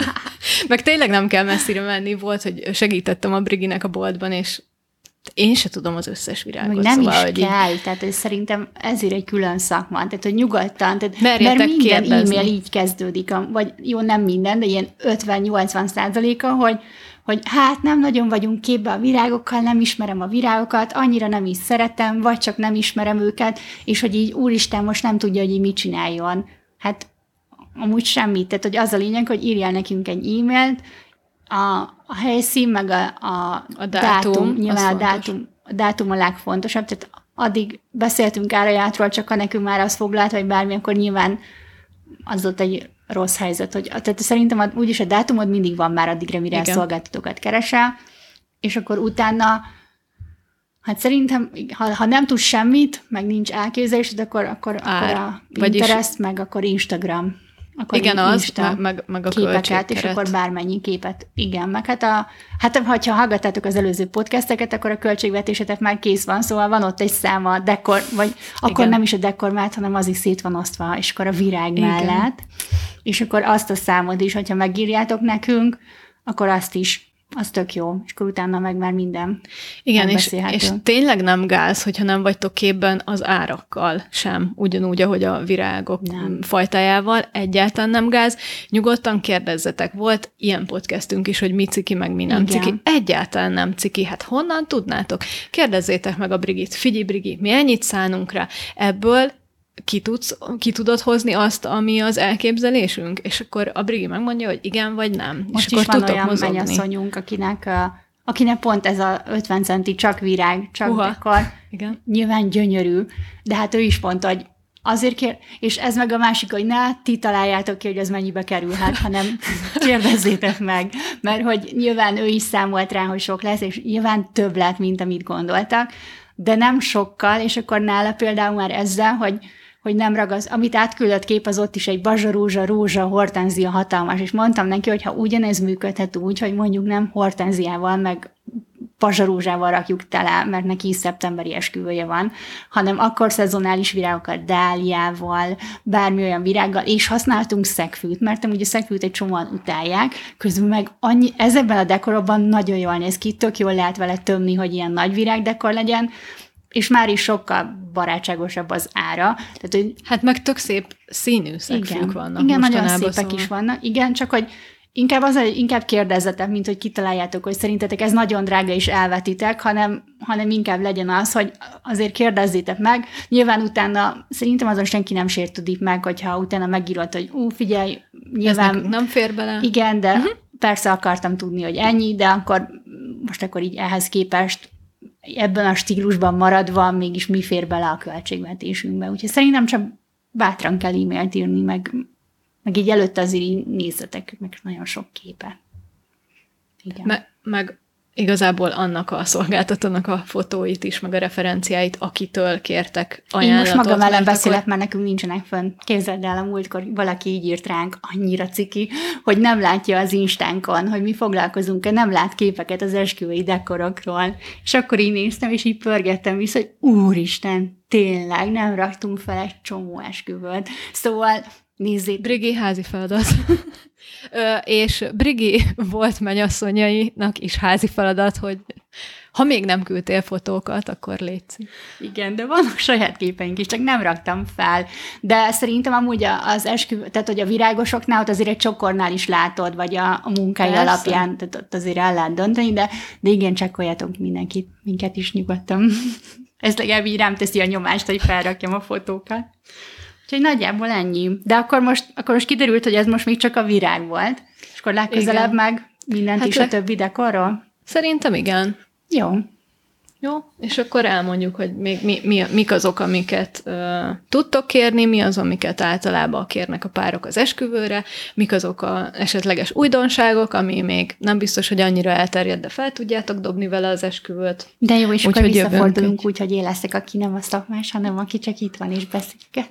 [LAUGHS] meg tényleg nem kell messzire menni. Volt, hogy segítettem a Briginek a boltban, és én se tudom az összes virágot. Meg nem szóval, is hogy kell, így... tehát ez szerintem ezért egy külön szakma. Tehát, hogy nyugodtan, tehát, mert minden kérdezni. e-mail így kezdődik, vagy jó, nem minden, de ilyen 50-80 százaléka, hogy, hogy hát nem nagyon vagyunk képbe a virágokkal, nem ismerem a virágokat, annyira nem is szeretem, vagy csak nem ismerem őket, és hogy így úristen most nem tudja, hogy így mit csináljon. Hát amúgy semmit. Tehát, hogy az a lényeg, hogy írjál nekünk egy e-mailt, a, a helyszín, meg a, a, a dátum, dátum nyilván a dátum, a dátum a legfontosabb, tehát addig beszéltünk árajátról, csak ha nekünk már az foglalt, vagy bármi, akkor nyilván az ott egy rossz helyzet. Hogy, tehát szerintem úgyis a dátumod mindig van már addigra, mire Igen. szolgáltatókat keresel, és akkor utána Hát szerintem, ha, ha nem tudsz semmit, meg nincs elképzelésed, akkor, akkor, akkor a Pinterest, Vagyis... meg akkor Instagram akkor igen, az, meg, meg, meg a képeket, és akkor bármennyi képet. Igen, meg hát, a, hát ha hallgattátok az előző podcasteket, akkor a költségvetésetek már kész van, szóval van ott egy száma dekor, vagy akkor igen. nem is a dekor mellett, hanem az is szét van osztva, és akkor a virág igen. mellett, és akkor azt a számot is, hogyha megírjátok nekünk, akkor azt is az tök jó, és akkor utána meg már minden Igen, és, és tényleg nem gáz, hogyha nem vagytok képben az árakkal sem, ugyanúgy, ahogy a virágok nem. fajtájával, egyáltalán nem gáz. Nyugodtan kérdezzetek, volt ilyen podcastünk is, hogy mi ciki, meg mi nem Igen. ciki. Egyáltalán nem ciki, hát honnan tudnátok? Kérdezzétek meg a Brigit, figyelj Brigi, mi ennyit szánunk rá, ebből ki, tudsz, ki tudod hozni azt, ami az elképzelésünk? És akkor a Brigi megmondja, hogy igen vagy nem. Most és is akkor van olyan mozogni. mennyasszonyunk, akinek, akinek pont ez a 50 centi csak virág, csak Uha. dekor. Igen. Nyilván gyönyörű, de hát ő is pont, hogy azért kér, és ez meg a másik, hogy ne ti találjátok ki, hogy ez mennyibe kerülhet, hanem [LAUGHS] kérdezzétek meg, mert hogy nyilván ő is számolt rá, hogy sok lesz, és nyilván több lett, mint amit gondoltak, de nem sokkal, és akkor nála például már ezzel, hogy hogy nem ragaz, amit átküldött kép, az ott is egy bazsarózsa, rózsa, hortenzia hatalmas, és mondtam neki, hogy ha ugyanez működhet úgy, hogy mondjuk nem hortenziával, meg pazsarózsával rakjuk tele, mert neki is szeptemberi esküvője van, hanem akkor szezonális virágokkal, dáliával, bármi olyan virággal, és használtunk szegfűt, mert ugye szegfűt egy csomóan utálják, közben meg annyi, ezekben a dekorokban nagyon jól néz ki, tök jól lehet vele tömni, hogy ilyen nagy virágdekor legyen, és már is sokkal barátságosabb az ára. Tehát, hogy hát meg tök szép színű szegfűk vannak Igen, nagyon szépek szóval. is vannak. Igen, csak hogy Inkább az, inkább kérdezzetek, mint hogy kitaláljátok, hogy szerintetek ez nagyon drága és elvetitek, hanem, hanem inkább legyen az, hogy azért kérdezzétek meg. Nyilván utána szerintem azon senki nem sértődik meg, hogyha utána megírod, hogy ú, figyelj, nyilván... Ez nem fér bele. Igen, de uh-huh. persze akartam tudni, hogy ennyi, de akkor most akkor így ehhez képest ebben a stílusban maradva mégis mi fér bele a költségvetésünkbe. Úgyhogy szerintem csak bátran kell e-mailt írni, meg meg így előtte azért nézzetek, meg nagyon sok képe. Igen. Me- meg igazából annak a szolgáltatónak a fotóit is, meg a referenciáit, akitől kértek ajánlatot. Én most magam ellen beszélek, akkor... mert nekünk nincsenek fönn. Képzeld el, a múltkor valaki így írt ránk, annyira ciki, hogy nem látja az instánkon, hogy mi foglalkozunk nem lát képeket az esküvői dekorokról. És akkor így néztem, és így pörgettem vissza, hogy úristen, tényleg nem raktunk fel egy csomó esküvőt. Szóval Nézzét. Brigi házi feladat. [LAUGHS] És Brigi [LAUGHS] volt mennyasszonyainak is házi feladat, hogy ha még nem küldtél fotókat, akkor légy Igen, de vannak saját képeink is, csak nem raktam fel. De szerintem amúgy az esküvő, tehát hogy a virágosoknál ott azért egy csokornál is látod, vagy a, a munkai Persze. alapján, tehát ott azért el lehet dönteni, de, de igen, csekkoljatok mindenkit, minket is nyugodtan. [LAUGHS] Ez legalább így rám teszi a nyomást, hogy felrakjam a fotókat. Úgyhogy nagyjából ennyi. De akkor most, akkor most kiderült, hogy ez most még csak a virág volt, és akkor legközelebb igen. meg mindent hát is le... a többi dekorról? Szerintem igen. Jó. Jó, és akkor elmondjuk, hogy még mi, mi, mik azok, amiket uh, tudtok kérni, mi az, amiket általában kérnek a párok az esküvőre, mik azok a esetleges újdonságok, ami még nem biztos, hogy annyira elterjed, de fel tudjátok dobni vele az esküvőt. De jó, és úgy, akkor visszafordulunk úgy, hogy én leszek, aki nem a szakmás, hanem aki csak itt van és beszélget.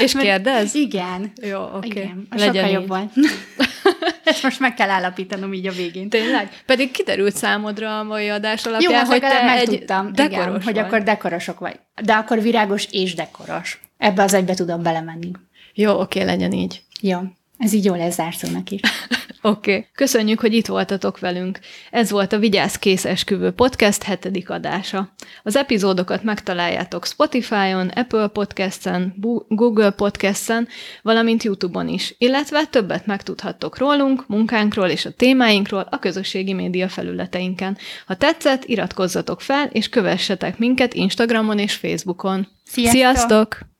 És kérdez? Igen. Jó, oké. Okay. Igen, Legyen sokkal jobb volt. [LAUGHS] Ezt most meg kell állapítanom így a végén. Tényleg? Pedig kiderült számodra a mai adás alapján, Jó, hogy te egy dekoros igen, vagy. hogy akkor dekorosok vagy. De akkor virágos és dekoros. Ebbe az egybe tudom belemenni. Jó, oké, legyen így. Jó. Ez így jól lesz zárszónak is. [LAUGHS] Oké. Okay. Köszönjük, hogy itt voltatok velünk. Ez volt a Vigyázz Kész Esküvő Podcast hetedik adása. Az epizódokat megtaláljátok Spotify-on, Apple Podcast-en, Google Podcast-en, valamint YouTube-on is, illetve többet megtudhattok rólunk, munkánkról és a témáinkról a közösségi média felületeinken. Ha tetszett, iratkozzatok fel, és kövessetek minket Instagramon és Facebookon. Sziasztok! Sziasztok!